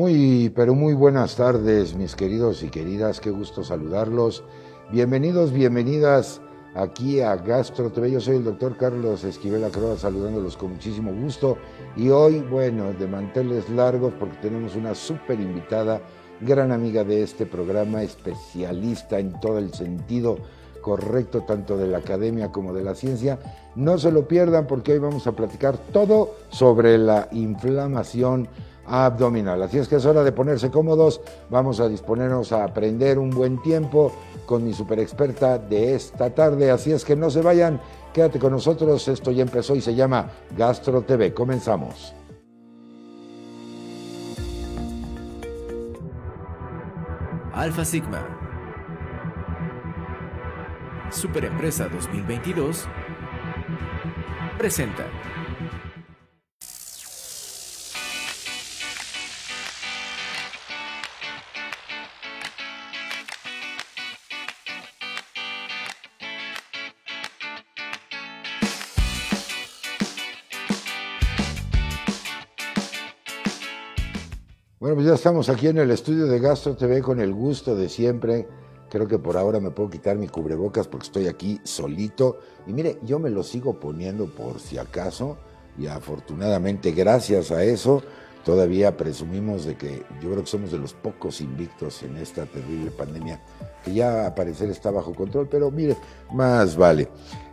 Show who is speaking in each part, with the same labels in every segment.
Speaker 1: Muy, pero muy buenas tardes, mis queridos y queridas, qué gusto saludarlos. Bienvenidos, bienvenidas aquí a Gastro TV. Yo soy el doctor Carlos Esquivel Acroa, saludándolos con muchísimo gusto. Y hoy, bueno, de manteles largos, porque tenemos una súper invitada, gran amiga de este programa, especialista en todo el sentido correcto, tanto de la academia como de la ciencia. No se lo pierdan, porque hoy vamos a platicar todo sobre la inflamación abdominal. Así es que es hora de ponerse cómodos. Vamos a disponernos a aprender un buen tiempo con mi super experta de esta tarde. Así es que no se vayan, quédate con nosotros. Esto ya empezó y se llama Gastro TV. Comenzamos.
Speaker 2: Alfa Sigma. Superempresa 2022 presenta.
Speaker 1: Bueno, pues ya estamos aquí en el estudio de Gastro TV con el gusto de siempre. Creo que por ahora me puedo quitar mi cubrebocas porque estoy aquí solito. Y mire, yo me lo sigo poniendo por si acaso. Y afortunadamente, gracias a eso, todavía presumimos de que yo creo que somos de los pocos invictos en esta terrible pandemia, que ya a parecer está bajo control. Pero mire, más vale.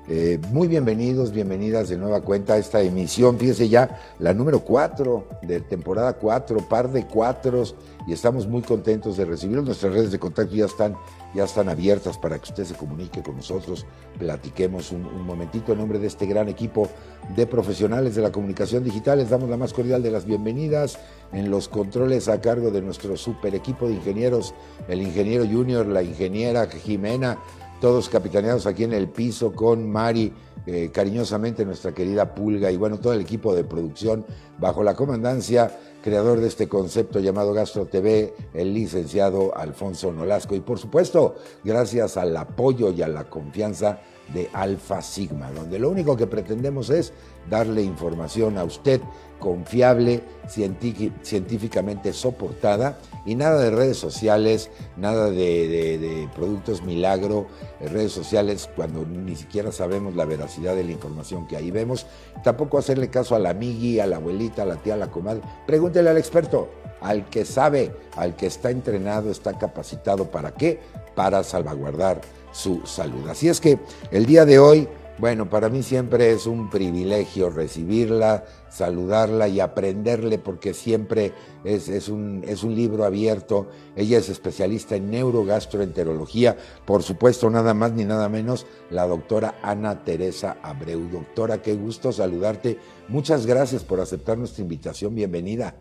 Speaker 1: Eh, muy bienvenidos, bienvenidas de nueva cuenta a esta emisión. Fíjese ya, la número 4 de temporada 4, par de cuatros, y estamos muy contentos de recibirlos. Nuestras redes de contacto ya están, ya están abiertas para que usted se comunique con nosotros, platiquemos un, un momentito en nombre de este gran equipo de profesionales de la comunicación digital. Les damos la más cordial de las bienvenidas en los controles a cargo de nuestro super equipo de ingenieros, el ingeniero junior, la ingeniera Jimena todos capitaneados aquí en el piso con Mari, eh, cariñosamente nuestra querida Pulga y bueno, todo el equipo de producción bajo la comandancia, creador de este concepto llamado Gastro TV, el licenciado Alfonso Nolasco. Y por supuesto, gracias al apoyo y a la confianza de Alfa Sigma, donde lo único que pretendemos es darle información a usted confiable, científicamente soportada y nada de redes sociales, nada de, productos milagro, redes sociales cuando ni siquiera sabemos la veracidad de la información que ahí vemos. Tampoco hacerle caso a la amigui, a la abuelita, a la tía, a la comadre. Pregúntele al experto, al que sabe, al que está entrenado, está capacitado. ¿Para qué? Para salvaguardar su salud. Así es que el día de hoy, bueno, para mí siempre es un privilegio recibirla, saludarla y aprenderle porque siempre es, un, es un libro abierto. Ella es especialista en neurogastroenterología, por supuesto, nada más ni nada menos, la doctora Ana Teresa Abreu. Doctora, qué gusto saludarte. Muchas gracias por aceptar nuestra invitación. Bienvenida.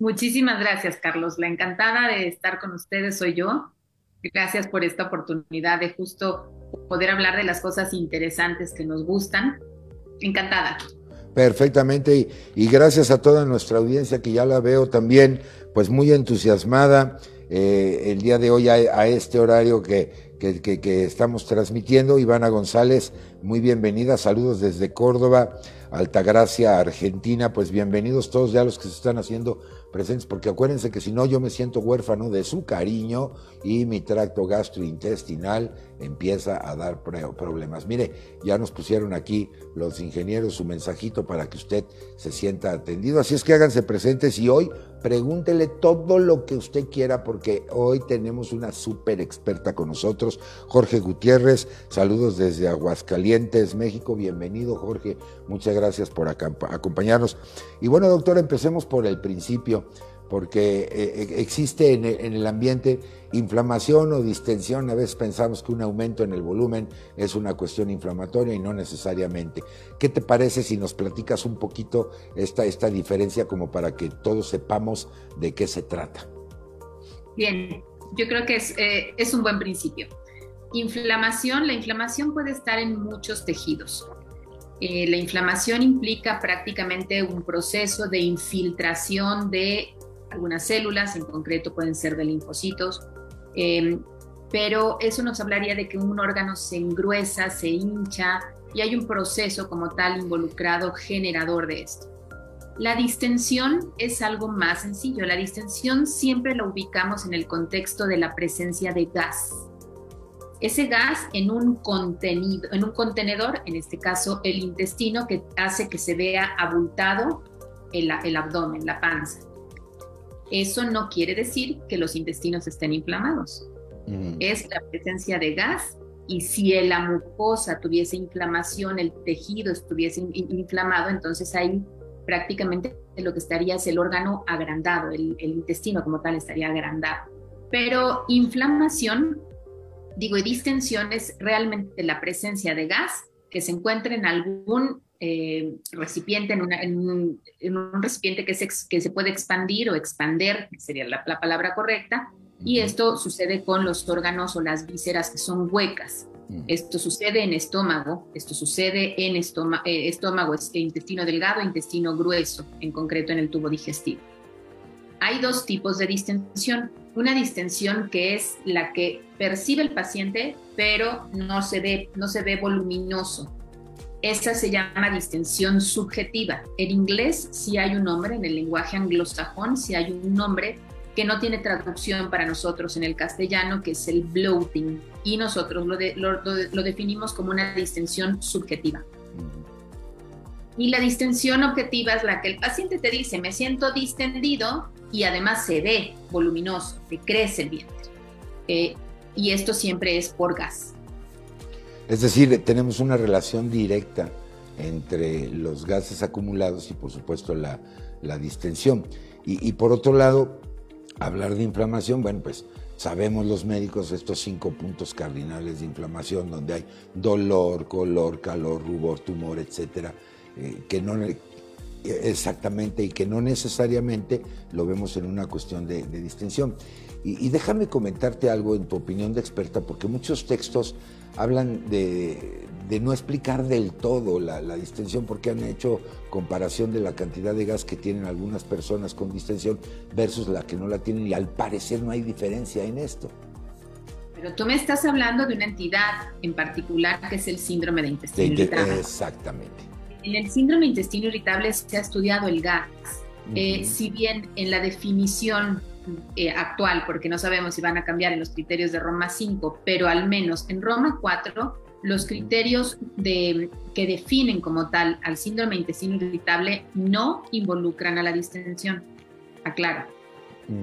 Speaker 3: Muchísimas gracias, Carlos. La encantada de estar con ustedes soy yo. Gracias por esta oportunidad de justo poder hablar de las cosas interesantes que nos gustan. Encantada.
Speaker 1: Perfectamente y, gracias a toda nuestra audiencia que ya la veo también pues muy entusiasmada eh, el día de hoy a, este horario que, que, que, estamos transmitiendo. Ivana González, muy bienvenida, saludos desde Córdoba, Altagracia, Argentina, pues bienvenidos todos ya los que se están haciendo presentes, porque acuérdense que si no yo me siento huérfano de su cariño y mi tracto gastrointestinal empieza a dar problemas. Mire, ya nos pusieron aquí los ingenieros su mensajito para que usted se sienta atendido, así es que háganse presentes y hoy pregúntele todo lo que usted quiera porque hoy tenemos una súper experta con nosotros, Jorge Gutiérrez, saludos desde Aguascalientes, México, bienvenido Jorge, muchas gracias por acompañarnos. Y bueno, doctor, empecemos por el principio porque eh, eh, existe en el, ambiente inflamación o distensión. A veces pensamos que un aumento en el volumen es una cuestión inflamatoria y no necesariamente. ¿Qué te parece si nos platicas un poquito esta, esta diferencia como para que todos sepamos de qué se trata?
Speaker 3: Bien, yo creo que es, eh, es un buen principio. Inflamación, la inflamación puede estar en muchos tejidos. la inflamación implica prácticamente un proceso de infiltración de algunas células, en concreto pueden ser de linfocitos, em, pero eso nos hablaría de que un órgano se engruesa, se hincha y hay un proceso como tal involucrado generador de esto. La distensión es algo más sencillo. La distensión siempre la ubicamos en el contexto de la presencia de gas. Ese gas en un contenido, en un contenedor, en este caso el intestino, que hace que se vea abultado el, el abdomen, la panza. Eso no quiere decir que los intestinos estén inflamados. Mm. Es la presencia de gas y si la mucosa tuviese inflamación, el tejido estuviese inflamado, entonces ahí prácticamente lo que estaría es el órgano agrandado, el, intestino como tal estaría agrandado. Pero inflamación, digo, y distensión es realmente la presencia de gas que se encuentra en algún eh, recipiente, en, un, recipiente que se, que se puede expandir o expander, sería la palabra correcta, y esto sucede con los órganos o las vísceras que son huecas. Esto sucede en estómago, esto sucede en eh, estómago, e intestino delgado, intestino grueso, en concreto en el tubo digestivo. Hay dos tipos de distensión. Una distensión que es la que percibe el paciente, pero no se ve, no se ve voluminoso. Esa se llama distensión subjetiva. En inglés sí hay un nombre, en el lenguaje anglosajón sí hay un nombre que no tiene traducción para nosotros en el castellano, que es el bloating, y nosotros lo, lo, definimos como una distensión subjetiva. Y la distensión objetiva es la que el paciente te dice, me siento distendido y además se ve voluminoso, te crece el vientre. Eh, y esto siempre es por gas.
Speaker 1: Es decir, tenemos una relación directa entre los gases acumulados y por supuesto la, distensión. Y, por otro lado, hablar de inflamación, bueno, pues sabemos los médicos estos cinco puntos cardinales de inflamación, donde hay dolor, color, calor, rubor, tumor, etcétera, eh, que no exactamente y que no necesariamente lo vemos en una cuestión de, distensión. y, déjame comentarte algo en tu opinión de experta, porque muchos textos hablan de, no explicar del todo la, distensión porque han hecho comparación de la cantidad de gas que tienen algunas personas con distensión versus la que no la tienen y al parecer no hay diferencia en esto.
Speaker 3: Pero tú me estás hablando de una entidad en particular que es el síndrome de intestino irritable.
Speaker 1: Exactamente.
Speaker 3: En el síndrome de intestino irritable se ha estudiado el gas. Eh, si bien en la definición eh, actual, porque no sabemos si van a cambiar en los criterios de Roma 5, pero al menos en Roma 4, los criterios de, que definen como tal al síndrome intestino irritable no involucran a la distensión. Aclaro.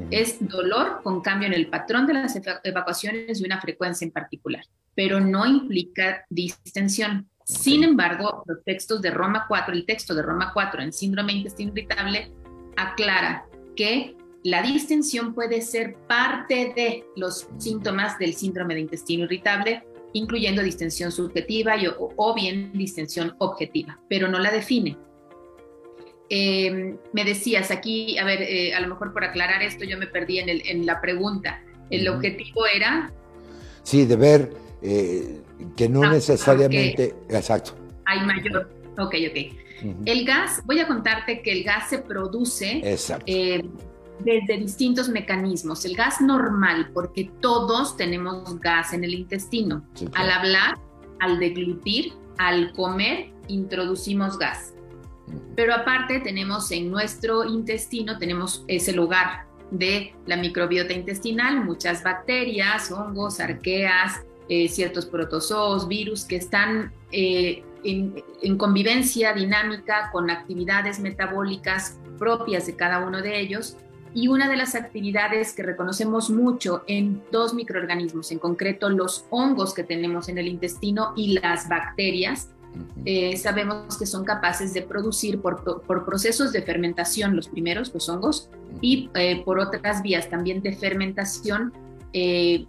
Speaker 3: Es dolor con cambio en el patrón de las evacuaciones y una frecuencia en particular, pero no implica distensión. Sin embargo, los textos de Roma 4, el texto de Roma 4 en síndrome intestino irritable aclara que la distensión puede ser parte de los síntomas del síndrome de intestino irritable, incluyendo distensión subjetiva o, bien distensión objetiva, pero no la define. Em, me decías aquí, a ver, eh, a lo mejor por aclarar esto yo me perdí en, la pregunta. ¿El objetivo era?
Speaker 1: Sí, de ver eh, que no ah, necesariamente... exacto.
Speaker 3: Hay mayor... Ok, ok. El gas, voy a contarte que el gas se produce
Speaker 1: Exacto.
Speaker 3: Desde distintos mecanismos. El gas normal, porque todos tenemos gas en el intestino. Al hablar, al deglutir, al comer, introducimos gas. Pero aparte tenemos en nuestro intestino, tenemos ese lugar de la microbiota intestinal, muchas bacterias, hongos, arqueas, eh, ciertos protozoos, virus que están eh, en, convivencia dinámica con actividades metabólicas propias de cada uno de ellos y una de las actividades que reconocemos mucho en dos microorganismos, en concreto los hongos que tenemos en el intestino y las bacterias, eh, sabemos que son capaces de producir por, procesos de fermentación, los primeros, los hongos, y eh, por otras vías también de fermentación, eh,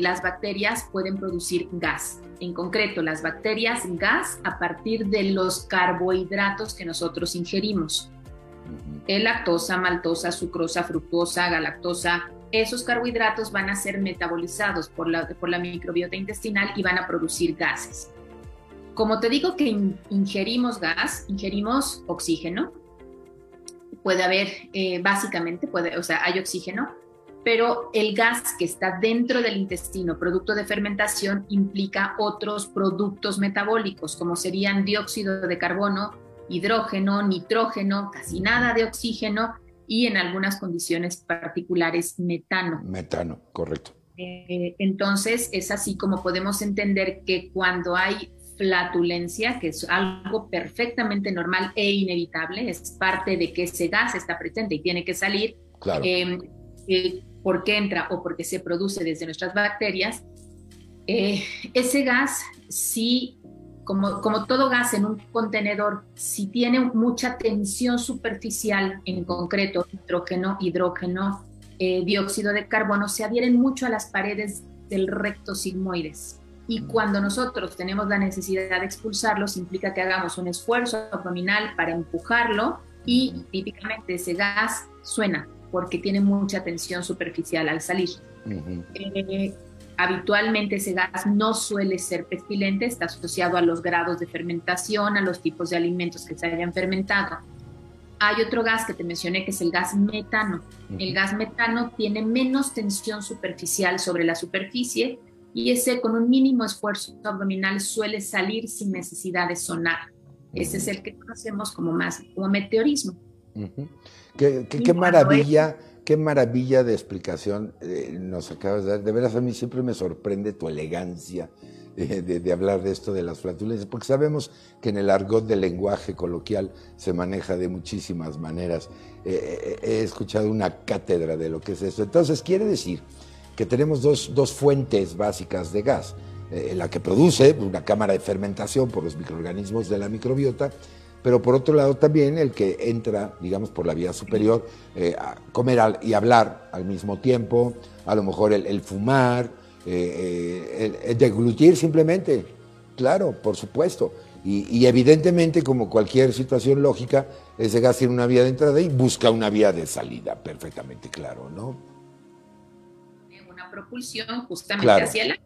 Speaker 3: las bacterias pueden producir gas. En concreto, las bacterias gas a partir de los carbohidratos que nosotros ingerimos lactosa, maltosa, sucrosa, fructosa, galactosa, esos carbohidratos van a ser metabolizados por la, por la microbiota intestinal y van a producir gases. Como te digo que ingerimos gas, ingerimos oxígeno. Puede haber, eh, básicamente, puede, o sea, hay oxígeno, pero el gas que está dentro del intestino, producto de fermentación, implica otros productos metabólicos, como serían dióxido de carbono, hidrógeno, nitrógeno, casi nada de oxígeno y en algunas condiciones particulares metano.
Speaker 1: Metano, correcto.
Speaker 3: Eh, entonces es así como podemos entender que cuando hay flatulencia, que es algo perfectamente normal e inevitable, es parte de que ese gas está presente y tiene que salir,
Speaker 1: Claro.
Speaker 3: eh, eh, porque entra o porque se produce desde nuestras bacterias, eh, ese gas sí, como, como todo gas en un contenedor, si tiene mucha tensión superficial, en concreto nitrógeno, hidrógeno, eh, dióxido de carbono, se adhieren mucho a las paredes del recto sigmoides. Y cuando nosotros tenemos la necesidad de expulsarlos, implica que hagamos un esfuerzo abdominal para empujarlo y típicamente ese gas suena porque tiene mucha tensión superficial al salir.
Speaker 1: Ujú.
Speaker 3: Eh, habitualmente ese gas no suele ser pestilente, está asociado a los grados de fermentación, a los tipos de alimentos que se hayan fermentado. Hay otro gas que te mencioné que es el gas metano. El gas metano tiene menos tensión superficial sobre la superficie y ese con un mínimo esfuerzo abdominal suele salir sin necesidad de sonar. Ese es el que conocemos como más como meteorismo.
Speaker 1: Qué, maravilla, qué maravilla de explicación eh, nos acabas de dar. De veras, a mí siempre me sorprende tu elegancia eh, de, hablar de esto de las flatulencias, porque sabemos que en el argot del lenguaje coloquial se maneja de muchísimas maneras. Eh, he escuchado una cátedra de lo que es eso. Entonces, quiere decir que tenemos dos, dos fuentes básicas de gas. La que produce una cámara de fermentación por los microorganismos de la microbiota, pero por otro lado también el que entra, digamos, por la vía superior, eh, a comer al- y hablar al mismo tiempo, a lo mejor el, el fumar, eh, eh, el, el deglutir simplemente, claro, por supuesto. Y, y evidentemente, como cualquier situación lógica, ese gas tiene una vía de entrada y busca una vía de salida, perfectamente claro, ¿no?
Speaker 3: Una propulsión justamente
Speaker 1: Claro.
Speaker 3: hacia el.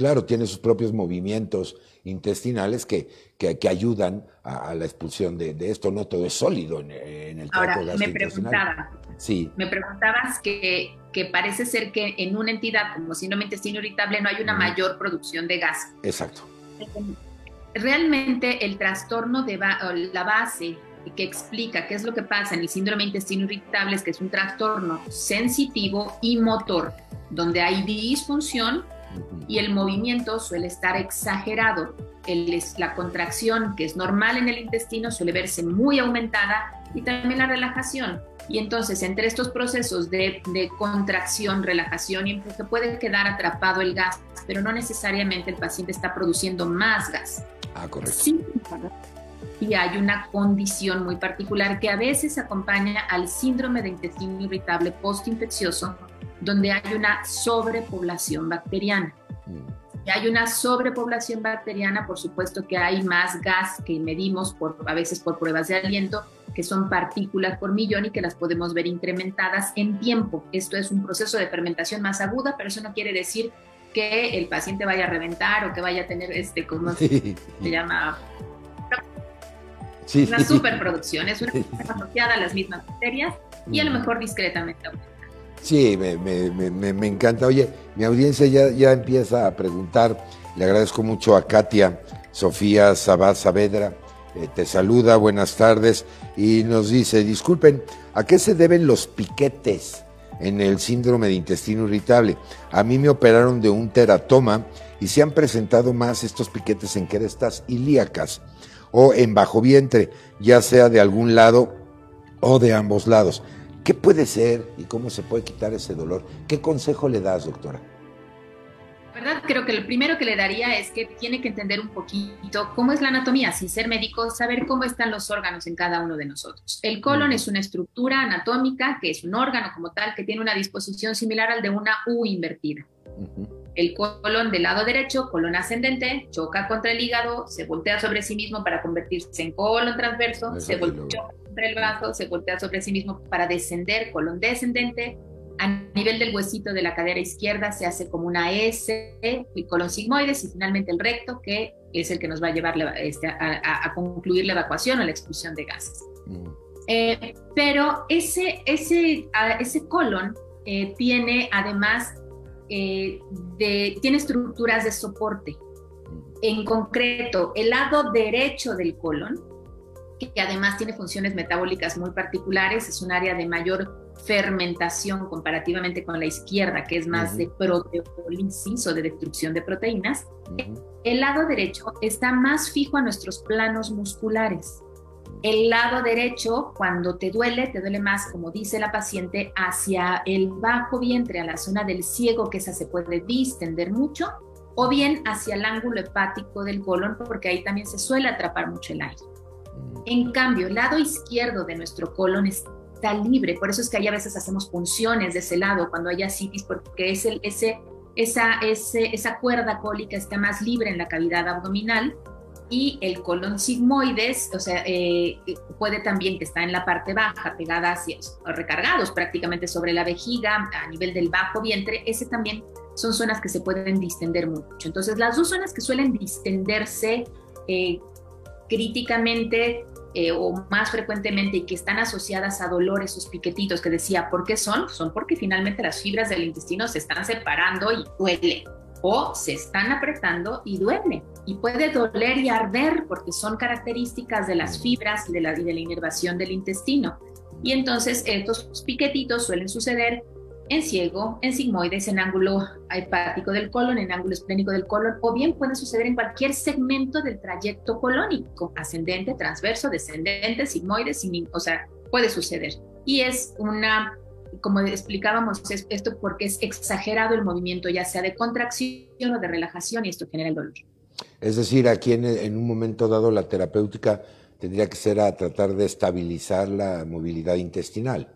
Speaker 1: Claro, tiene sus propios movimientos intestinales que, que, que ayudan a, a la expulsión de, de esto. No todo es sólido en, en el
Speaker 3: Ahora,
Speaker 1: tracto
Speaker 3: me preguntaba,
Speaker 1: Sí,
Speaker 3: me preguntabas que, que parece ser que en una entidad como síndrome intestino irritable no hay una mayor producción de gas.
Speaker 1: exacto.
Speaker 3: Realmente el trastorno de ba- la base que explica qué es lo que pasa en el síndrome intestino irritable es que es un trastorno sensitivo y motor, donde hay disfunción. Y el movimiento suele estar exagerado. El- la contracción, que es normal en el intestino, suele verse muy aumentada y también la relajación. Y entonces, entre estos procesos de, de contracción, relajación y empuje, puede quedar atrapado el gas, pero no necesariamente el paciente está produciendo más gas.
Speaker 1: Ah, correcto.
Speaker 3: Sí, y hay una condición muy particular que a veces acompaña al síndrome de intestino irritable postinfeccioso, donde hay una sobrepoblación bacteriana.
Speaker 1: Mm,
Speaker 3: Si hay una sobrepoblación bacteriana, por supuesto que hay más gas que medimos por, a veces por pruebas de aliento, que son partículas por millón y que las podemos ver incrementadas en tiempo. Esto es un proceso de fermentación más aguda, pero eso no quiere decir que el paciente vaya a reventar o que vaya a tener, este, ¿cómo se llama?
Speaker 1: Sí,
Speaker 3: Una
Speaker 1: sí.
Speaker 3: superproducción. Es una asociada a las mismas bacterias y a lo
Speaker 1: Mm.
Speaker 3: mejor discretamente.
Speaker 1: Sí, me, me- me- encanta. Oye, mi audiencia ya, ya empieza a preguntar. Le agradezco mucho a Katia Sofía Sabá Saavedra. eh, te saluda, buenas tardes. Y nos dice, disculpen, ¿a qué se deben los piquetes en el síndrome de intestino irritable? A mí me operaron de un teratoma y se han presentado más estos piquetes en crestas ilíacas o en bajo vientre, ya sea de algún lado o de ambos lados. ¿Qué puede ser y cómo se puede quitar ese dolor? ¿Qué consejo le das, doctora?
Speaker 3: La verdad, creo que lo primero que le daría es que tiene que entender un poquito cómo es la anatomía, sin ser médico, saber cómo están los órganos en cada uno de nosotros. El colon es una estructura anatómica que es un órgano como tal que tiene una disposición similar al de una U invertida. El colon del lado derecho, colon ascendente, choca contra el hígado, se voltea sobre sí mismo para convertirse en colon transverso,
Speaker 1: Eso
Speaker 3: se voltea
Speaker 1: lo-
Speaker 3: contra el vaso, se voltea sobre sí mismo para descender, colon descendente. A nivel del huesito de la cadera izquierda se hace como una S, el colon sigmoides y finalmente el recto, que es el que nos va a llevar la- este, a, a- a concluir la evacuación o la expulsión de gases.
Speaker 1: ujú,
Speaker 3: Eh, pero ese, ese, ese colon eh, tiene además eh, de, tiene estructuras de soporte. En concreto, el lado derecho del colon que además tiene funciones metabólicas muy particulares, es un área de mayor fermentación comparativamente con la izquierda, que es más de proteólisis o de destrucción de proteínas. El lado derecho está más fijo a nuestros planos musculares. El lado derecho, cuando te duele, te duele más, como dice la paciente, hacia el bajo vientre, a la zona del ciego, que esa se puede distender mucho, o bien hacia el ángulo hepático del colon, porque ahí también se suele atrapar mucho el aire. Mm. En cambio, el lado izquierdo de nuestro colon está libre, por eso es que ahí a veces hacemos punciones de ese lado cuando hay ascitis, porque es el, ese, esa, ese, esa cuerda cólica está más libre en la cavidad abdominal y el colon sigmoides, o sea, eh, puede también que está en la parte baja, pegada hacia, recargados prácticamente sobre la vejiga, a nivel del bajo vientre, ese también son zonas que se pueden distender mucho. Entonces, las dos zonas que suelen distenderse eh, críticamente eh, o más frecuentemente y que están asociadas a dolores, esos piquetitos que decía, ¿por qué son? Son porque finalmente las fibras del intestino se están separando y duele o se están apretando y duele. Y puede doler y arder porque son características de las fibras y de la, y de la inervación del intestino. Y entonces estos piquetitos suelen suceder en ciego, en sigmoides, en ángulo hepático del colon, en ángulo esplénico del colon, o bien puede suceder en cualquier segmento del trayecto colónico, ascendente, transverso, descendente, sigmoides, o sea, puede suceder. Y es una como explicábamos, esto porque es exagerado el movimiento, ya sea de contracción o de relajación, y esto genera el dolor.
Speaker 1: Es decir, aquí en, en un momento dado la terapéutica tendría que ser a tratar de estabilizar la movilidad intestinal.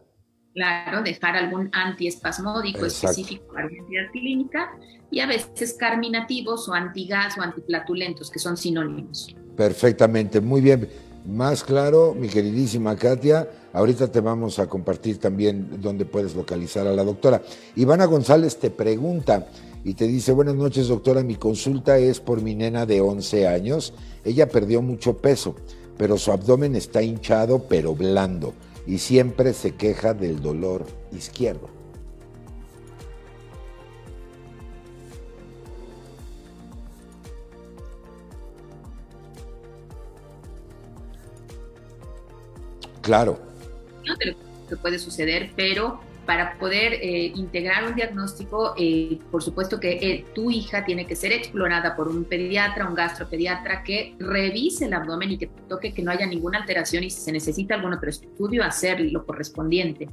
Speaker 3: Claro, dejar algún antiespasmódico específico para la entidad clínica y a veces carminativos o antigas o antiplatulentos, que son sinónimos.
Speaker 1: Perfectamente, muy bien. Más claro, mi queridísima Katia, ahorita te vamos a compartir también dónde puedes localizar a la doctora. Ivana González te pregunta y te dice, buenas noches doctora, mi consulta es por mi nena de 11 años. Ella perdió mucho peso, pero su abdomen está hinchado pero blando y siempre se queja del dolor izquierdo. Claro.
Speaker 3: No de lo que puede suceder, pero para poder eh, integrar un diagnóstico, eh, por supuesto que eh, tu hija tiene que ser explorada por un pediatra, un gastropediatra que revise el abdomen y que toque que no haya ninguna alteración y si se necesita algún otro estudio, hacer lo correspondiente.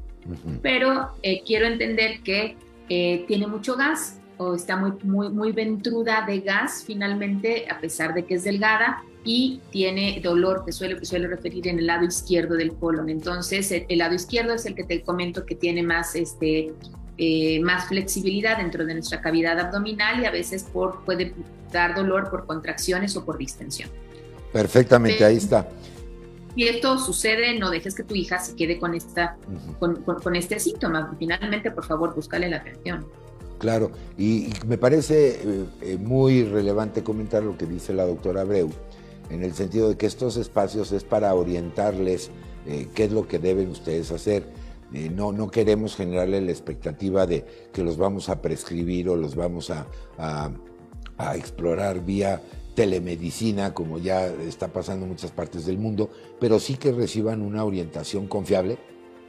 Speaker 3: Pero quiero entender que tiene mucho gas o está muy, muy, muy ventruda de gas finalmente, a pesar de que es delgada, y tiene dolor que suele, suele referir en el lado izquierdo del colon. Entonces, el, lado izquierdo es el que te comento que tiene más, este, eh, más flexibilidad dentro de nuestra cavidad abdominal y a veces por, puede dar dolor por contracciones o por distensión.
Speaker 1: Perfectamente, ahí está.
Speaker 3: Y esto sucede, no dejes que tu hija se quede con, esta, con, con, este síntoma. Finalmente, por favor, búscale la atención.
Speaker 1: Claro, y, me parece eh, eh, muy relevante comentar lo que dice la doctora Abreu en el sentido de que estos espacios es para orientarles eh, qué es lo que deben ustedes hacer. No, no queremos generarle la expectativa de que los vamos a prescribir o los vamos a, a explorar vía telemedicina, como ya está pasando en muchas partes del mundo, pero sí que reciban una orientación confiable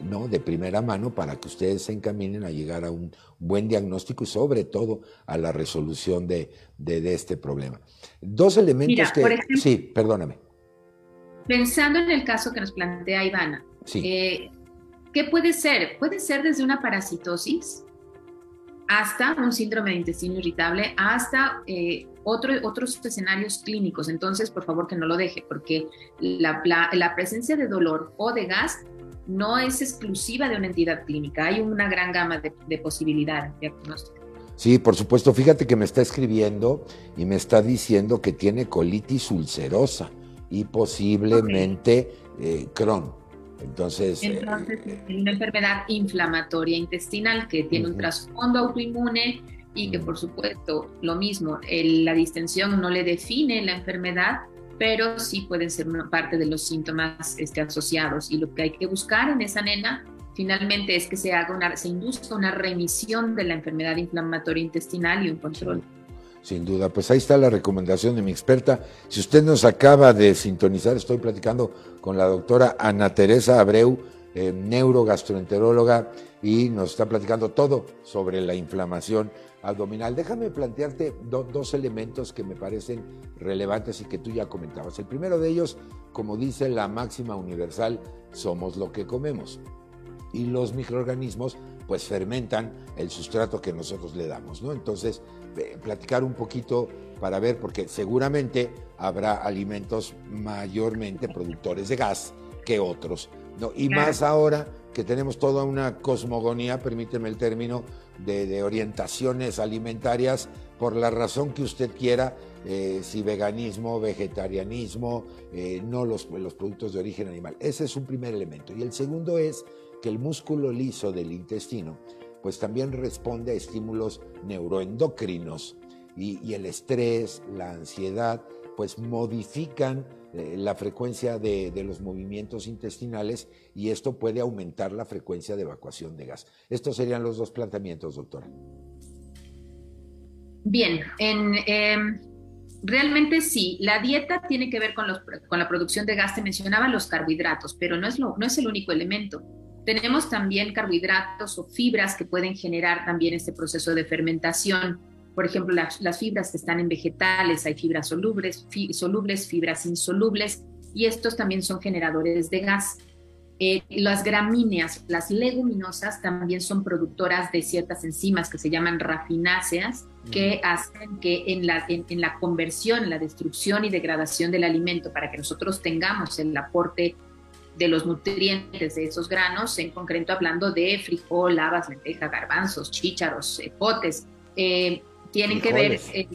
Speaker 1: ¿no? de primera mano para que ustedes se encaminen a llegar a un buen diagnóstico y sobre todo a la resolución de, de, este problema. Dos elementos que... sí, perdóname.
Speaker 3: Pensando en el caso que nos plantea Ivana, eh, ¿qué puede ser? Puede ser desde una parasitosis hasta un síndrome de intestino irritable, hasta eh, otro, otros escenarios clínicos. Entonces, por favor, que no lo deje, porque la, la presencia de dolor o de gas no es exclusiva de una entidad clínica, hay una gran gama de, posibilidades diagnósticas.
Speaker 1: Sí, por supuesto. Fíjate que me está escribiendo y me está diciendo que tiene colitis ulcerosa y posiblemente eh, Crohn. Entonces,
Speaker 3: eh, Entonces es una enfermedad inflamatoria intestinal que tiene un trasfondo autoinmune y que, por supuesto, lo mismo, la distensión no le define la enfermedad, pero sí pueden ser parte de los síntomas este, asociados. Y lo que hay que buscar en esa nena finalmente es que se haga una, se induzca una remisión de la enfermedad inflamatoria intestinal y un control.
Speaker 1: Sin duda, pues ahí está la recomendación de mi experta. Si usted nos acaba de sintonizar, estoy platicando con la doctora Ana Teresa Abreu, eh, neurogastroenteróloga, y nos está platicando todo sobre la inflamación abdominal. Déjame plantearte dos elementos que me parecen relevantes y que tú ya comentabas. El primero de ellos, como dice la máxima universal, somos lo que comemos. Y los microorganismos pues fermentan el sustrato que nosotros le damos, ¿no? Entonces, platicar un poquito para ver, porque seguramente habrá alimentos mayormente productores de gas que otros, ¿no? Y más ahora que tenemos toda una cosmogonía, permíteme el término, de, orientaciones alimentarias por la razón que usted quiera, eh, si veganismo, vegetarianismo, eh, no los, los productos de origen animal. Ese es un primer elemento. Y el segundo es que el músculo liso del intestino, pues también responde a estímulos neuroendocrinos y, el estrés, la ansiedad, pues modifican la frecuencia de, los movimientos intestinales y esto puede aumentar la frecuencia de evacuación de gas. Estos serían los dos planteamientos, doctora.
Speaker 3: Bien, em, realmente sí, la dieta tiene que ver con, con, la producción de gas, te mencionaba los carbohidratos, pero no es, lo, no es el único elemento. Tenemos también carbohidratos o fibras que pueden generar también este proceso de fermentación por ejemplo, las, fibras que están en vegetales, hay fibras solubles, solubles, fibras insolubles, y estos también son generadores de gas. Eh, las gramíneas, las leguminosas, también son productoras de ciertas enzimas que se llaman rafináceas, que hacen que en la, en, la conversión, en la destrucción y degradación del alimento, para que nosotros tengamos el aporte de los nutrientes de esos granos, en concreto hablando de frijol, habas, lenteja, garbanzos, chícharos, potes, eh, tienen que ver, eh,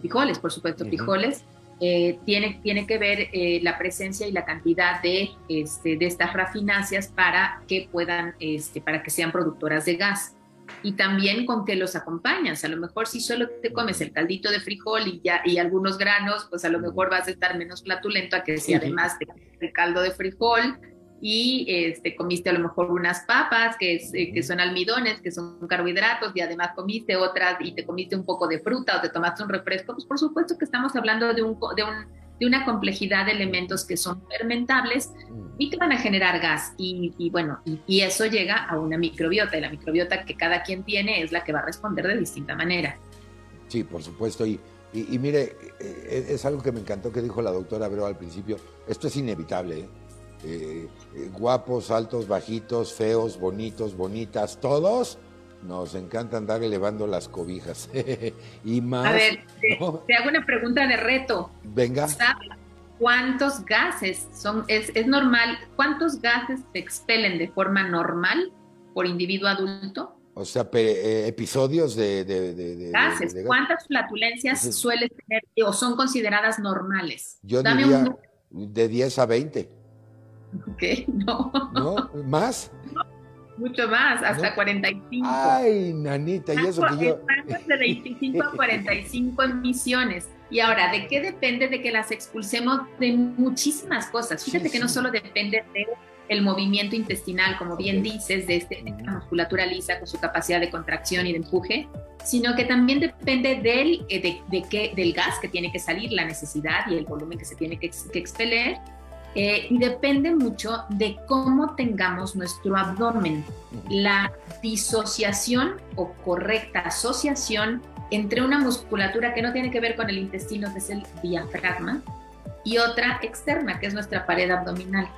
Speaker 3: frijoles, por supuesto, frijoles, eh, tiene, tiene que ver eh, la presencia y la cantidad de, este, de estas rafináceas para que puedan, este, para que sean productoras de gas. Y también con qué los acompañas. A lo mejor si solo te comes el caldito de frijol y, ya, y algunos granos, pues a lo mejor vas a estar menos flatulento a que si además de caldo de frijol y este, comiste a lo mejor unas papas que, eh, que son almidones, que son carbohidratos, y además comiste otras y te comiste un poco de fruta o te tomaste un refresco, pues por supuesto que estamos hablando de, un, de, un, de una complejidad de elementos que son fermentables y que van a generar gas. Y, y bueno, y, y, eso llega a una microbiota, y la microbiota que cada quien tiene es la que va a responder de distinta manera.
Speaker 1: Sí, por supuesto. Y, y, mire, eh, es algo que me encantó que dijo la doctora Abreu al principio. Esto es inevitable. ¿eh? Eh, eh, guapos, altos, bajitos, feos, bonitos, bonitas, todos nos encanta andar elevando las cobijas. y más.
Speaker 3: A ver, te, hago una pregunta de reto.
Speaker 1: Venga.
Speaker 3: cuántos gases son? Es, normal. ¿Cuántos gases se expelen de forma normal por individuo adulto?
Speaker 1: O sea, eh, episodios de,
Speaker 3: gases. ¿Cuántas flatulencias sueles tener o son consideradas normales?
Speaker 1: Yo diría de 10 a 20.
Speaker 3: Ok, no.
Speaker 1: ¿No? ¿Más?
Speaker 3: mucho más, hasta 45.
Speaker 1: Ay, nanita, y eso que yo...
Speaker 3: de 25 a 45 emisiones. Y ahora, ¿de qué depende de que las expulsemos? De muchísimas cosas. Fíjate que no solo depende de el movimiento intestinal, como bien dices, de esta musculatura lisa con su capacidad de contracción y de empuje, sino que también depende del, eh, de, del gas que tiene que salir, la necesidad y el volumen que se tiene que, que expeler, eh, y depende mucho de cómo tengamos nuestro abdomen. La disociación o correcta asociación entre una musculatura que no tiene que ver con el intestino, que es el diafragma, y otra externa, que es nuestra pared abdominal.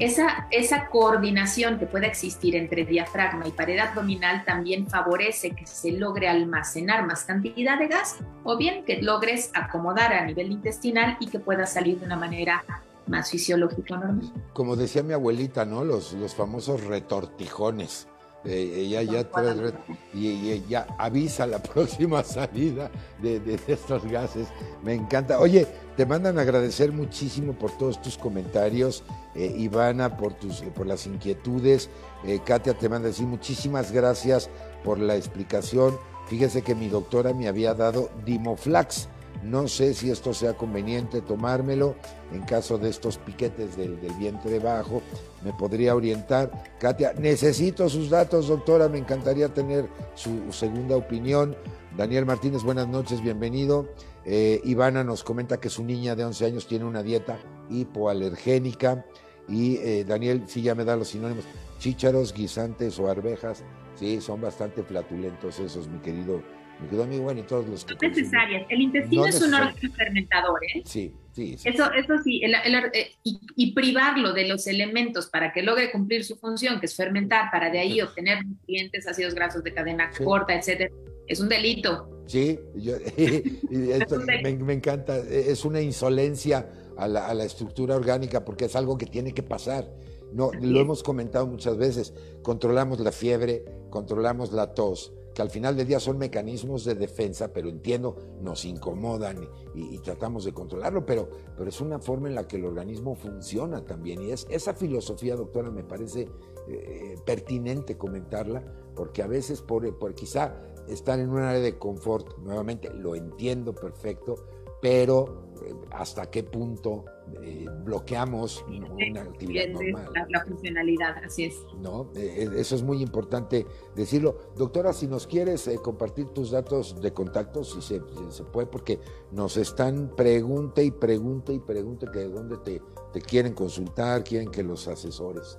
Speaker 3: Esa, esa coordinación que pueda existir entre diafragma y pared abdominal también favorece que se logre almacenar más cantidad de gas o bien que logres acomodar a nivel intestinal y que pueda salir de una manera más fisiológico normal.
Speaker 1: Como decía mi abuelita, ¿no? Los, los famosos retortijones. Eh, ella ya trae, y, ella avisa la próxima salida de, estos gases. Me encanta. Oye, te mandan a agradecer muchísimo por todos tus comentarios. Eh, Ivana, por, tus, por las inquietudes. Eh, Katia te manda a decir muchísimas gracias por la explicación. Fíjese que mi doctora me había dado Dimoflax no sé si esto sea conveniente tomármelo en caso de estos piquetes del, vientre bajo. Me podría orientar. Katia, necesito sus datos, doctora. Me encantaría tener su segunda opinión. Daniel Martínez, buenas noches, bienvenido. Eh, Ivana nos comenta que su niña de 11 años tiene una dieta hipoalergénica. Y eh, Daniel, sí, ya me da los sinónimos. Chícharos, guisantes o arvejas, sí, son bastante flatulentos esos, mi querido, mi querido amigo. Bueno, y todos los que.
Speaker 3: No necesarias. El intestino es un órgano fermentador, ¿eh?
Speaker 1: Sí, sí.
Speaker 3: Eso, eso sí, eh, y, privarlo de los elementos para que logre cumplir su función, que es fermentar, para de ahí obtener nutrientes, ácidos grasos de cadena corta, etcétera, es un delito.
Speaker 1: Sí, yo, me, encanta, es una insolencia a la, a la, estructura orgánica porque es algo que tiene que pasar. No, lo hemos comentado muchas veces, controlamos la fiebre, controlamos la tos, que al final del día son mecanismos de defensa, pero entiendo, nos incomodan y, tratamos de controlarlo, pero, pero es una forma en la que el organismo funciona también. Y es, esa filosofía, doctora, me parece eh, pertinente comentarla, porque a veces por, por quizá estar en un área de confort, nuevamente lo entiendo perfecto, pero eh, hasta qué punto eh, bloqueamos una actividad normal.
Speaker 3: La, funcionalidad, así es.
Speaker 1: No, eh, eso es muy importante decirlo. Doctora, si nos quieres compartir tus datos de contacto, si se, se, puede, porque nos están pregunte y pregunte y pregunte que de dónde te, te quieren consultar, quieren que los asesores.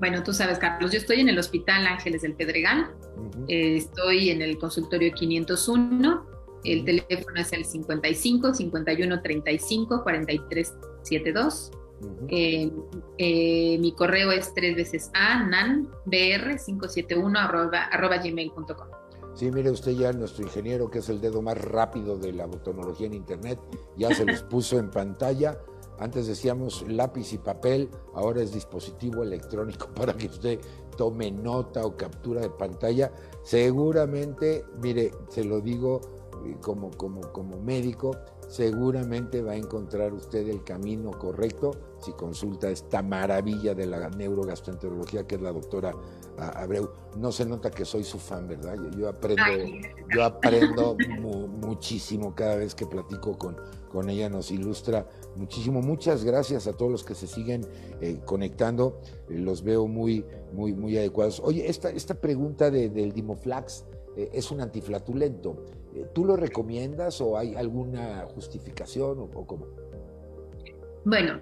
Speaker 3: Bueno, tú sabes, Carlos, yo estoy en el Hospital Ángeles del Pedregal, eh, estoy en el consultorio 501, el teléfono es el 55 51 35 43 72. mi correo es tres veces a nanbr571 arroba, arroba gmail.com.
Speaker 1: Sí, mire usted ya nuestro ingeniero, que es el dedo más rápido de la botonología en Internet, ya se los puso en pantalla antes decíamos lápiz y papel, ahora es dispositivo electrónico para que usted tome nota o captura de pantalla. Seguramente, mire, se lo digo como, como, como médico, seguramente va a encontrar usted el camino correcto si consulta esta maravilla de la neurogastroenterología que es la doctora Abreu. No se nota que soy su fan, ¿verdad? Yo, aprendo, yo aprendo muchísimo cada vez que platico con, con ella, nos ilustra muchísimo. Muchas gracias a todos los que se siguen eh, conectando, eh, los veo muy, muy, muy adecuados. Oye, esta, esta pregunta del Dimoflax eh, es un antiflatulento. ¿Tú lo recomiendas o hay alguna justificación o, cómo?
Speaker 3: Bueno,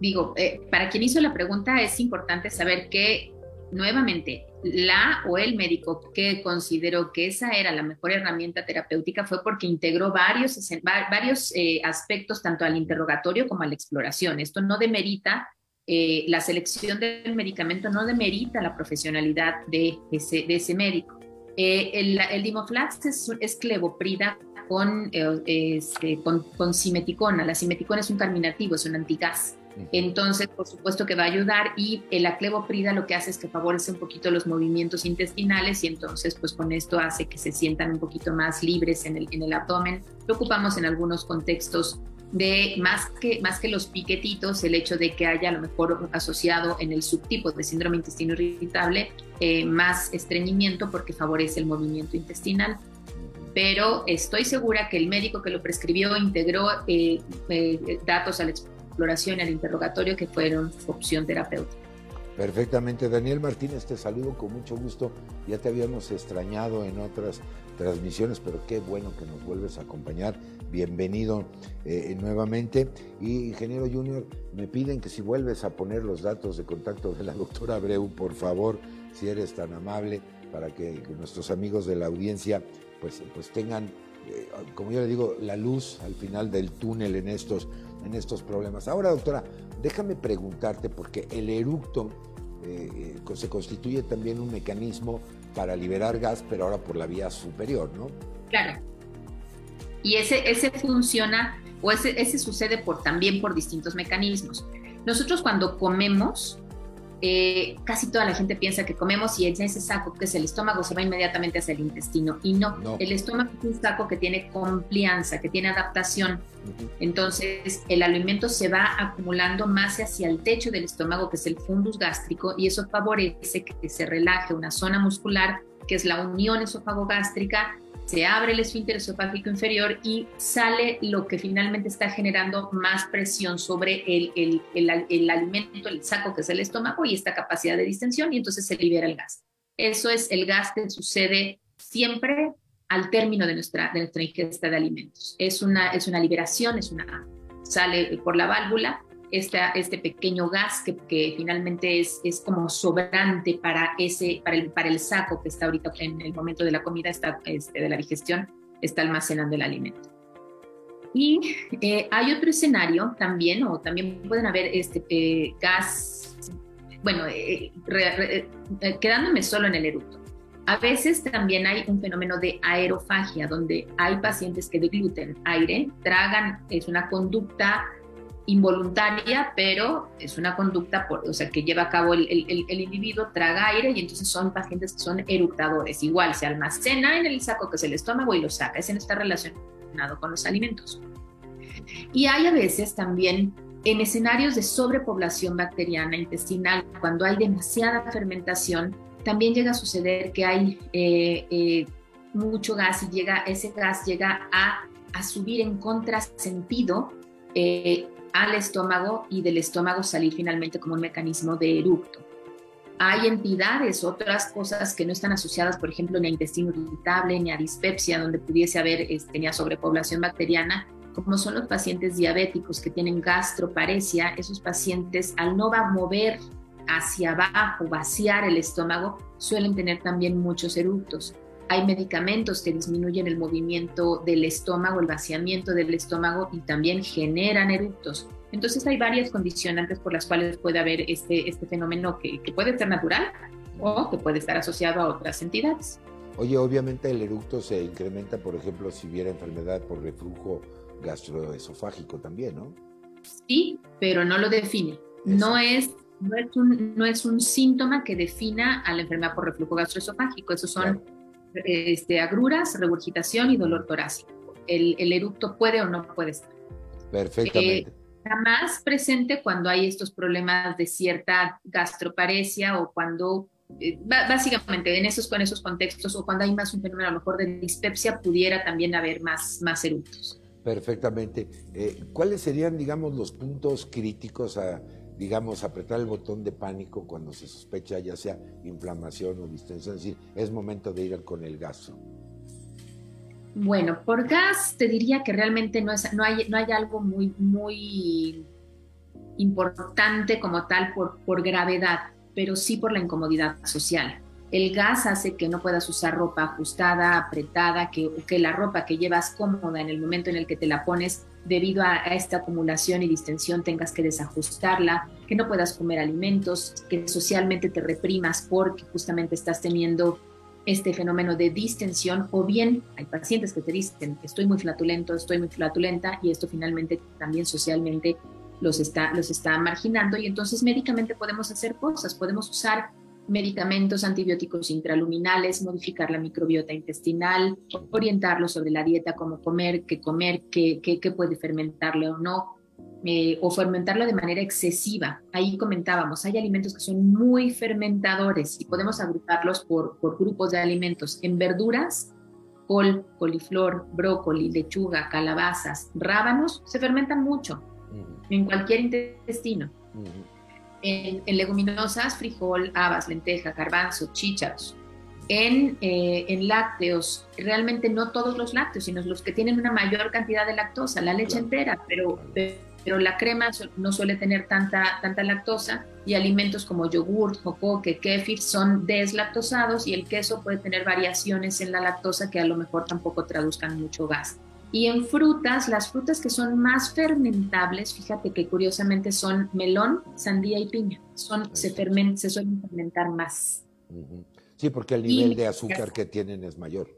Speaker 3: digo, para quien hizo la pregunta es importante saber que nuevamente, la o el médico que consideró que esa era la mejor herramienta terapéutica fue porque integró varios, varios eh, aspectos, tanto al interrogatorio como a la exploración. Esto no demerita, eh, la selección del medicamento no demerita la profesionalidad de ese médico. Eh, el, el, Dimoflax es, es clevoprida con, este, con, con simeticona. La simeticona es un carminativo, es un antigas. Entonces, por supuesto que va a ayudar y el aclevoprida lo que hace es que favorece un poquito los movimientos intestinales y entonces pues con esto hace que se sientan un poquito más libres en el, en el abdomen. Lo ocupamos en algunos contextos de más que, más que los piquetitos, el hecho de que haya a lo mejor asociado en el subtipo de síndrome intestino irritable eh, más estreñimiento porque favorece el movimiento intestinal pero estoy segura que el médico que lo prescribió integró eh, eh, datos al exploración y al interrogatorio que fueron opción terapéutica.
Speaker 1: Perfectamente. Daniel Martínez, te saludo con mucho gusto. Ya te habíamos extrañado en otras transmisiones, pero qué bueno que nos vuelves a acompañar. Bienvenido eh, nuevamente. Y ingeniero Junior, me piden que si vuelves a poner los datos de contacto de la doctora Abreu, por favor, si eres tan amable, para que, nuestros amigos de la audiencia pues, pues tengan, eh, como yo le digo, la luz al final del túnel en estos en estos problemas. Ahora, doctora, déjame preguntarte, porque el eructo eh, se constituye también un mecanismo para liberar gas, pero ahora por la vía superior, ¿no?
Speaker 3: Claro. Y ese, ese funciona, o ese, ese sucede por, también por distintos mecanismos. Nosotros cuando comemos, eh, casi toda la gente piensa que comemos y ese saco que es el estómago se va inmediatamente hacia el intestino. Y no, el estómago es un saco que tiene complianza, que tiene adaptación. Entonces el alimento se va acumulando más hacia el techo del estómago, que es el fundus gástrico, y eso favorece que se relaje una zona muscular, que es la unión esófago-gástrica, se abre el esfínter esofágico inferior y sale lo que finalmente está generando más presión sobre el, el, el, alimento, el saco que es el estómago y esta capacidad de distensión y entonces se libera el gas. Eso es el gas que sucede siempre al término de nuestra, de nuestra ingesta de alimentos. Es una, es una liberación, es una, sale por la válvula este, este pequeño gas que, que, finalmente es, es como sobrante para, ese, para, el, para el saco que está ahorita en el momento de la comida, está, este, de la digestión, está almacenando el alimento. Y eh, hay otro escenario también, o también pueden haber este, eh, gas, bueno, eh, quedándome solo en el eructo. A veces también hay un fenómeno de aerofagia, donde hay pacientes que degluten aire, tragan, es una conducta involuntaria, pero es una conducta por, o sea, que lleva a cabo el, el, individuo, traga aire y entonces son pacientes que son eructadores. Igual se almacena en el saco que es el estómago y lo saca. Ese no está relacionado con los alimentos. Y hay a veces también en escenarios de sobrepoblación bacteriana intestinal, cuando hay demasiada fermentación, también llega a suceder que hay eh, eh, mucho gas y llega, ese gas llega a, a subir en contrasentido eh, al estómago y del estómago salir finalmente como un mecanismo de eructo. Hay entidades, otras cosas que no están asociadas, por ejemplo, ni a intestino irritable, ni a dispepsia, donde pudiese haber este, sobrepoblación bacteriana, como son los pacientes diabéticos que tienen gastroparesia, esos pacientes al no va a mover hacia abajo, vaciar el estómago, suelen tener también muchos eructos. Hay medicamentos que disminuyen el movimiento del estómago, el vaciamiento del estómago y también generan eructos. Entonces hay varias condicionantes por las cuales puede haber este, este fenómeno que, puede ser natural o que puede estar asociado a otras entidades.
Speaker 1: Oye, obviamente el eructo se incrementa, por ejemplo, si hubiera enfermedad por reflujo gastroesofágico también, ¿no?
Speaker 3: Sí, pero no lo define. No es, no es, un, no es un síntoma que defina a la enfermedad por reflujo gastroesofágico. Esos son este, agruras, regurgitación y dolor torácico. El, el, eructo puede o no puede estar.
Speaker 1: Perfectamente.
Speaker 3: Eh, está más presente cuando hay estos problemas de cierta gastroparesia o cuando, eh, básicamente en esos, con esos contextos o cuando hay más un fenómeno a lo mejor de dispepsia, pudiera también haber más, más eructos.
Speaker 1: Perfectamente. Eh, ¿Cuáles serían, digamos, los puntos críticos a digamos, apretar el botón de pánico cuando se sospecha ya sea inflamación o distensión, es decir, es momento de ir con el gas.
Speaker 3: Bueno, por gas te diría que realmente no, es, no, hay, no hay algo muy, muy importante como tal por, por gravedad, pero sí por la incomodidad social. El gas hace que no puedas usar ropa ajustada, apretada, que, que la ropa que llevas cómoda en el momento en el que te la pones, debido a, esta acumulación y distensión, tengas que desajustarla, que no puedas comer alimentos, que socialmente te reprimas porque justamente estás teniendo este fenómeno de distensión o bien hay pacientes que te dicen estoy muy flatulento, estoy muy flatulenta y esto finalmente también socialmente los está, los está marginando y entonces médicamente podemos hacer cosas, podemos usar medicamentos antibióticos intraluminales, modificar la microbiota intestinal, orientarlo sobre la dieta, cómo comer, qué comer, qué, qué, puede fermentarle o no, eh, o fermentarlo de manera excesiva. Ahí comentábamos, hay alimentos que son muy fermentadores y podemos agruparlos por, por grupos de alimentos. En verduras, col, coliflor, brócoli, lechuga, calabazas, rábanos, se fermentan mucho en cualquier intestino en, leguminosas, frijol, habas, lenteja, garbanzo, chícharos. En, eh, en, lácteos, realmente no todos los lácteos, sino los que tienen una mayor cantidad de lactosa, la leche entera, pero, pero la crema no suele tener tanta, tanta lactosa y alimentos como yogur, jocoque, kéfir son deslactosados y el queso puede tener variaciones en la lactosa que a lo mejor tampoco traduzcan mucho gas. Y en frutas, las frutas que son más fermentables, fíjate que curiosamente son melón, sandía y piña. Son, se, ferment, se suelen fermentar más.
Speaker 1: Sí, porque el nivel de azúcar que tienen es mayor.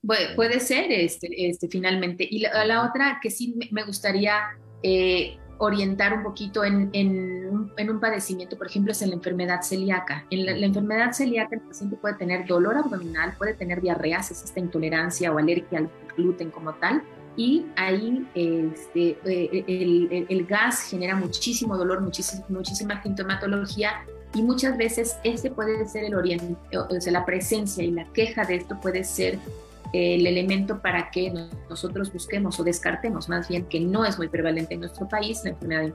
Speaker 3: Puede, ser, este, este, finalmente. Y la, otra que sí me gustaría eh, orientar un poquito en, en, un, padecimiento, por ejemplo, es en la enfermedad celíaca. En la, enfermedad celíaca el paciente puede tener dolor abdominal, puede tener diarreas, es esta intolerancia o alergia al gluten como tal, y ahí este, eh, el, el, gas genera muchísimo dolor, muchísima, muchísima sintomatología y muchas veces ese puede ser el oriente, o sea, la presencia y la queja de esto puede ser el elemento para que nosotros busquemos o descartemos más bien que no es muy prevalente en nuestro país la enfermedad,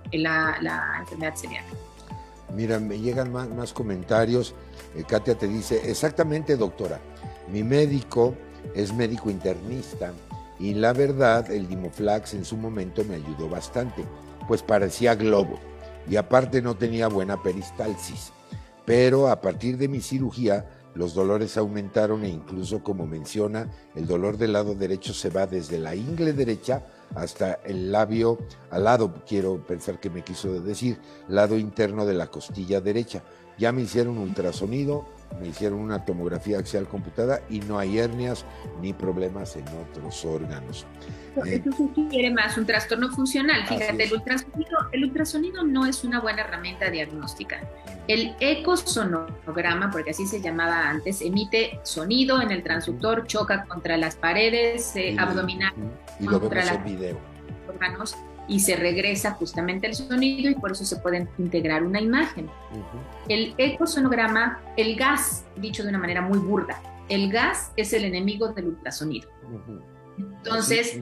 Speaker 3: la, enfermedad celíaca.
Speaker 1: Mira, me llegan más, más comentarios. Eh, Katia te dice, exactamente doctora, mi médico es médico internista y la verdad el Dimoflax en su momento me ayudó bastante, pues parecía globo y aparte no tenía buena peristalsis. Pero a partir de mi cirugía los dolores aumentaron e incluso como menciona, el dolor del lado derecho se va desde la ingle derecha hasta el labio, al lado, quiero pensar que me quiso decir, lado interno de la costilla derecha. Ya me hicieron ultrasonido, me hicieron una tomografía axial computada y no hay hernias ni problemas en otros órganos.
Speaker 3: Esto sugiere más un trastorno funcional. Fíjate, el ultrasonido, el ultrasonido no es una buena herramienta diagnóstica. El ecosonograma, porque así se llamaba antes, emite sonido en el transductor, choca contra las paredes eh, abdominales,
Speaker 1: y lo vemos en video.
Speaker 3: órganos y se regresa justamente el sonido y por eso se puede integrar una imagen. El ecosonograma, el gas, dicho de una manera muy burda, el gas es el enemigo del ultrasonido. Entonces,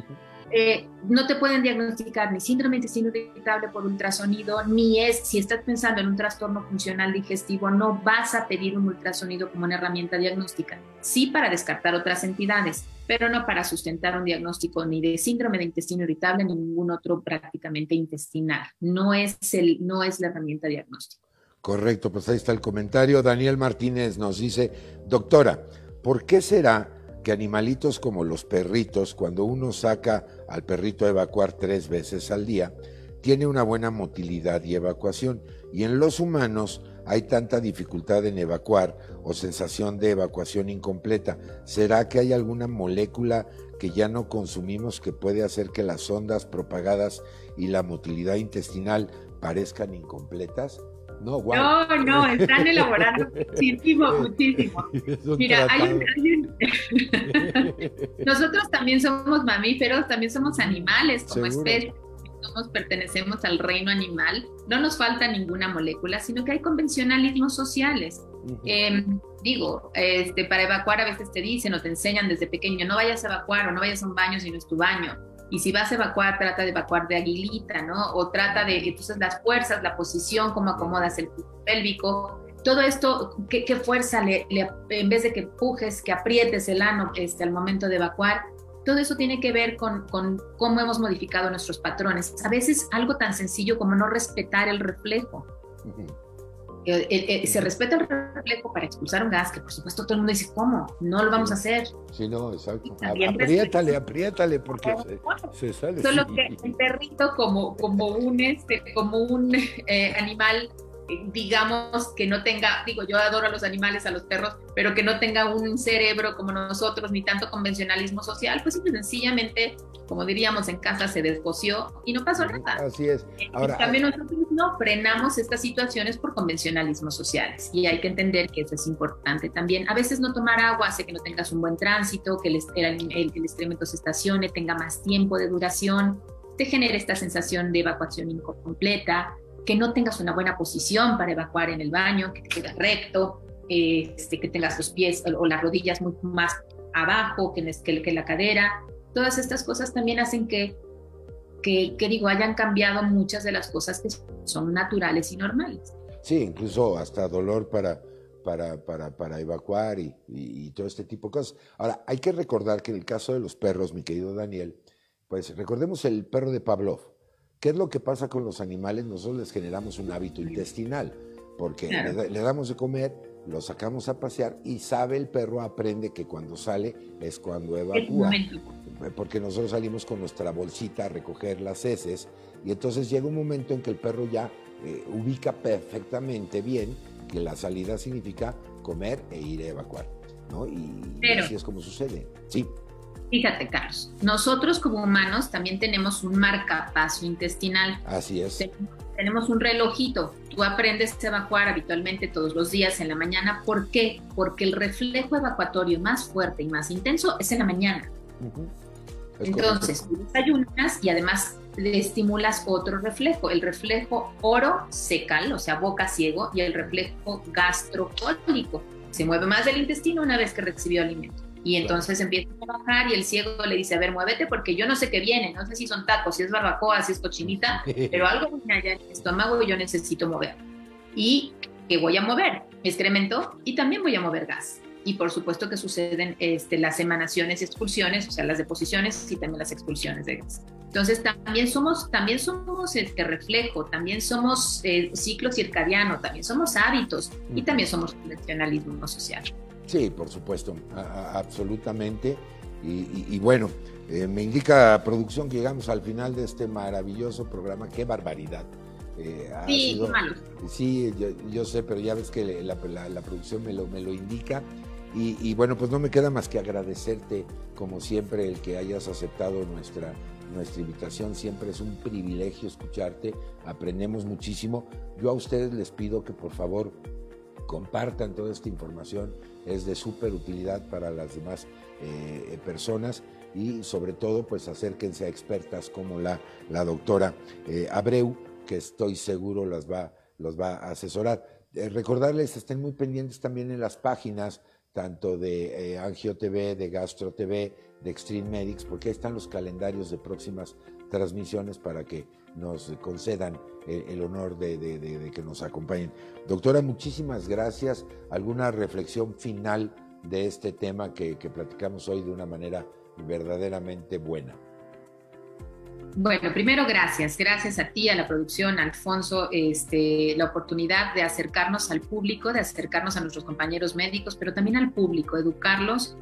Speaker 3: eh, no te pueden diagnosticar ni síndrome de intestino irritable por ultrasonido, ni es, si estás pensando en un trastorno funcional digestivo, no vas a pedir un ultrasonido como una herramienta diagnóstica. Sí para descartar otras entidades, pero no para sustentar un diagnóstico ni de síndrome de intestino irritable ni ningún otro prácticamente intestinal. No es, el, no es la herramienta diagnóstica.
Speaker 1: Correcto, pues ahí está el comentario. Daniel Martínez nos dice, doctora, ¿por qué será que animalitos como los perritos, cuando uno saca al perrito a evacuar tres veces al día, tiene una buena motilidad y evacuación, y en los humanos hay tanta dificultad en evacuar o sensación de evacuación incompleta? ¿Será que hay alguna molécula que ya no consumimos que puede hacer que las ondas propagadas y la motilidad intestinal parezcan incompletas?
Speaker 3: No, no, están elaborando muchísimo, muchísimo. Mira, hay un, Nosotros también somos mamíferos, también somos animales como especie. Somos, pertenecemos al reino animal. No nos falta ninguna molécula, sino que hay convencionalismos sociales. Em, digo, este, para evacuar a veces te dicen o te enseñan desde pequeño, no vayas a evacuar o no vayas a un baño si no es tu baño y si vas a evacuar, trata de evacuar de aguilita, ¿no? O trata de, entonces las fuerzas, la posición, cómo acomodas el pélvico, todo esto, qué, fuerza le, en vez de que empujes, que aprietes el ano este, al momento de evacuar, todo eso tiene que ver con, con, cómo hemos modificado nuestros patrones. A veces algo tan sencillo como no respetar el reflejo. Eh, eh, eh, se respeta el reflejo para expulsar un gas, que por supuesto todo el mundo dice, ¿cómo? No lo vamos a hacer.
Speaker 1: Sí, no, exacto. Apriétale, apriétale, porque se, sale.
Speaker 3: Solo que el perrito como, como un, este, como un animal digamos, que no tenga, digo, yo adoro a los animales, a los perros, pero que no tenga un cerebro como nosotros, ni tanto convencionalismo social, pues sencillamente, como diríamos en casa, se descoció y no pasó nada.
Speaker 1: Así es.
Speaker 3: Ahora, también nosotros no frenamos estas situaciones por convencionalismos sociales y hay que entender que eso es importante también. A veces no tomar agua hace que no tengas un buen tránsito, que el, el, el excremento se estacione, tenga más tiempo de duración, te genera esta sensación de evacuación incompleta, que no tengas una buena posición para evacuar en el baño, que te quedes recto, este, que tengas los pies o, las rodillas mucho más abajo que, que, que, la cadera. Todas estas cosas también hacen que, que, digo, hayan cambiado muchas de las cosas que son naturales y normales.
Speaker 1: Sí, incluso hasta dolor para, para, para, para evacuar y, y, todo este tipo de cosas. Ahora, hay que recordar que en el caso de los perros, mi querido Daniel, pues recordemos el perro de Pavlov. ¿Qué es lo que pasa con los animales? Nosotros les generamos un hábito intestinal, porque le, damos de comer, lo sacamos a pasear y sabe el perro, aprende que cuando sale es cuando evacúa. Porque nosotros salimos con nuestra bolsita a recoger las heces y entonces llega un momento en que el perro ya eh, ubica perfectamente bien que la salida significa comer e ir a evacuar. ¿no? Y, y así es como sucede. Sí.
Speaker 3: Fíjate, Carlos, nosotros como humanos también tenemos un marcapaso intestinal.
Speaker 1: Así es.
Speaker 3: Tenemos un relojito. Tú aprendes a evacuar habitualmente todos los días en la mañana. ¿Por qué? Porque el reflejo evacuatorio más fuerte y más intenso es en la mañana. Entonces, tú desayunas y además le estimulas otro reflejo, el reflejo oro secal, o sea, boca ciego, y el reflejo gastrocólico. Se mueve más del intestino una vez que recibió alimento. Y entonces empieza a bajar y el ciego le dice, a ver, muévete porque yo no sé qué viene, no sé si son tacos, si es barbacoa, si es cochinita, pero algo viene allá en el estómago y yo necesito mover. ¿Y qué voy a mover? Excremento y también voy a mover gas. y por supuesto que suceden este, las emanaciones y expulsiones, o sea, las deposiciones y también las expulsiones de gas. Entonces también somos, también somos este reflejo, también somos eh, ciclo circadiano, también somos hábitos y también somos convencionalismo social.
Speaker 1: Sí, por supuesto, absolutamente. Y, bueno, eh, me indica producción que llegamos al final de este maravilloso programa. ¡Qué barbaridad!
Speaker 3: Eh, sí,
Speaker 1: sí yo, sé, pero ya ves que la, producción me lo, me lo indica. Y, bueno, pues no me queda más que agradecerte, como siempre, el que hayas aceptado nuestra, nuestra invitación. Siempre es un privilegio escucharte, aprendemos muchísimo. Yo a ustedes les pido que por favor compartan toda esta información, es de súper utilidad para las demás eh, personas y sobre todo pues acérquense a expertas como la, la doctora eh, Abreu, que estoy seguro las va, los va a asesorar. Eh, recordarles, estén muy pendientes también en las páginas, tanto de eh, Angio TV, de Gastro TV, de Extreme Medics, porque ahí están los calendarios de próximas transmisiones para que nos concedan eh, el honor de, que nos acompañen. Doctora, muchísimas gracias. ¿Alguna reflexión final de este tema que, que platicamos hoy de una manera verdaderamente buena?
Speaker 3: Bueno, primero gracias, gracias a ti, a la producción, Alfonso, este, la oportunidad de acercarnos al público, de acercarnos a nuestros compañeros médicos, pero también al público, educarlos,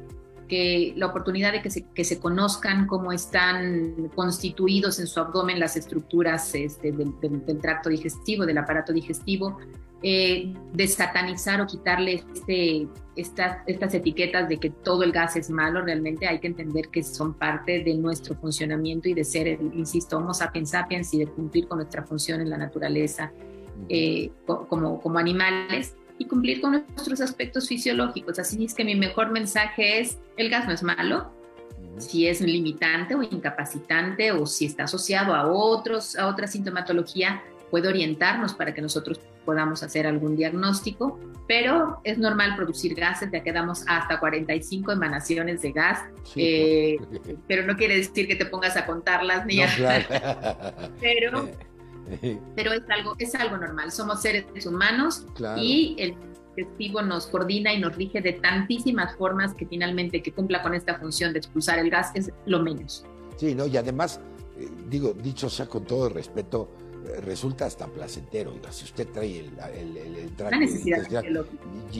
Speaker 3: que la oportunidad de que se, que se conozcan cómo están constituidos en su abdomen las estructuras este, del, del, tracto digestivo, del aparato digestivo, eh, desatanizar o quitarle este, estas, estas etiquetas de que todo el gas es malo, realmente hay que entender que son parte de nuestro funcionamiento y de ser, insisto, homo sapiens sapiens y de cumplir con nuestra función en la naturaleza eh, como, como animales y cumplir con nuestros aspectos fisiológicos. Así es que mi mejor mensaje es, el gas no es malo, si es limitante o incapacitante o si está asociado a, otros, a otra sintomatología, puede orientarnos para que nosotros podamos hacer algún diagnóstico, pero es normal producir gases, ya quedamos hasta 45 emanaciones de gas, eh, pero no quiere decir que te pongas a contarlas ni a... pero, pero es algo, es algo normal, somos seres humanos y el digestivo nos coordina y nos rige de tantísimas formas que finalmente que cumpla con esta función de expulsar el gas es lo menos.
Speaker 1: Sí, ¿no? Y además, eh, digo, dicho sea con todo respeto, resulta hasta placentero. si usted trae el, el, el,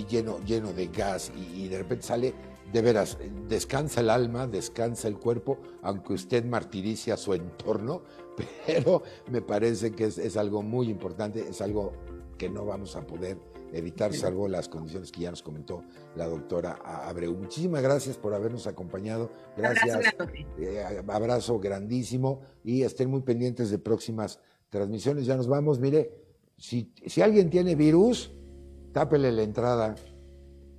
Speaker 1: lleno, lleno de gas y, de repente sale, de veras, descansa el alma, descansa el cuerpo, aunque usted martirice a su entorno, pero me parece que es, algo muy importante, es algo que no vamos a poder evitar, salvo las condiciones que ya nos comentó la doctora Abreu. Muchísimas gracias por habernos acompañado. Gracias. Eh, abrazo grandísimo y estén muy pendientes de próximas transmisiones, ya nos vamos. Mire, si, si alguien tiene virus, tápele la entrada.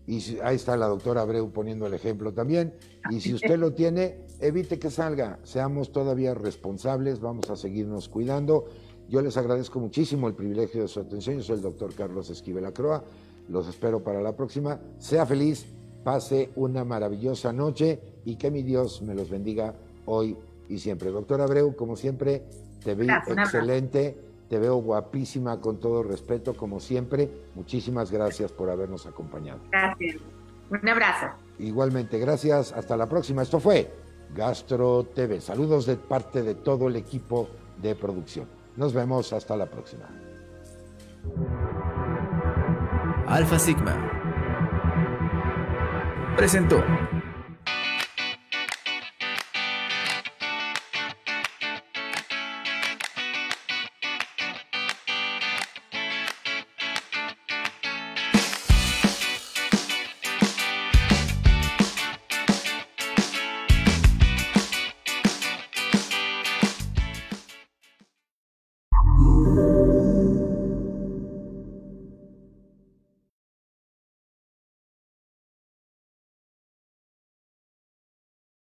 Speaker 1: Y ahí está la doctora Abreu poniendo el ejemplo también. Y si usted lo tiene, evite que salga. Seamos todavía responsables, vamos a seguirnos cuidando. Yo les agradezco muchísimo el privilegio de su atención. Yo soy el doctor Carlos Esquivel Acroa. Los espero para la próxima. Sea feliz, pase una maravillosa noche y que mi Dios me los bendiga hoy y siempre. Doctor Abreu, como siempre, te vi excelente, te veo guapísima con todo respeto, como siempre. Muchísimas gracias por habernos acompañado.
Speaker 3: Gracias. Un abrazo.
Speaker 1: Igualmente, gracias. Hasta la próxima. Esto fue Gastro TV. Saludos de parte de todo el equipo de producción. Nos vemos hasta la próxima.
Speaker 2: Alfa Sigma presentó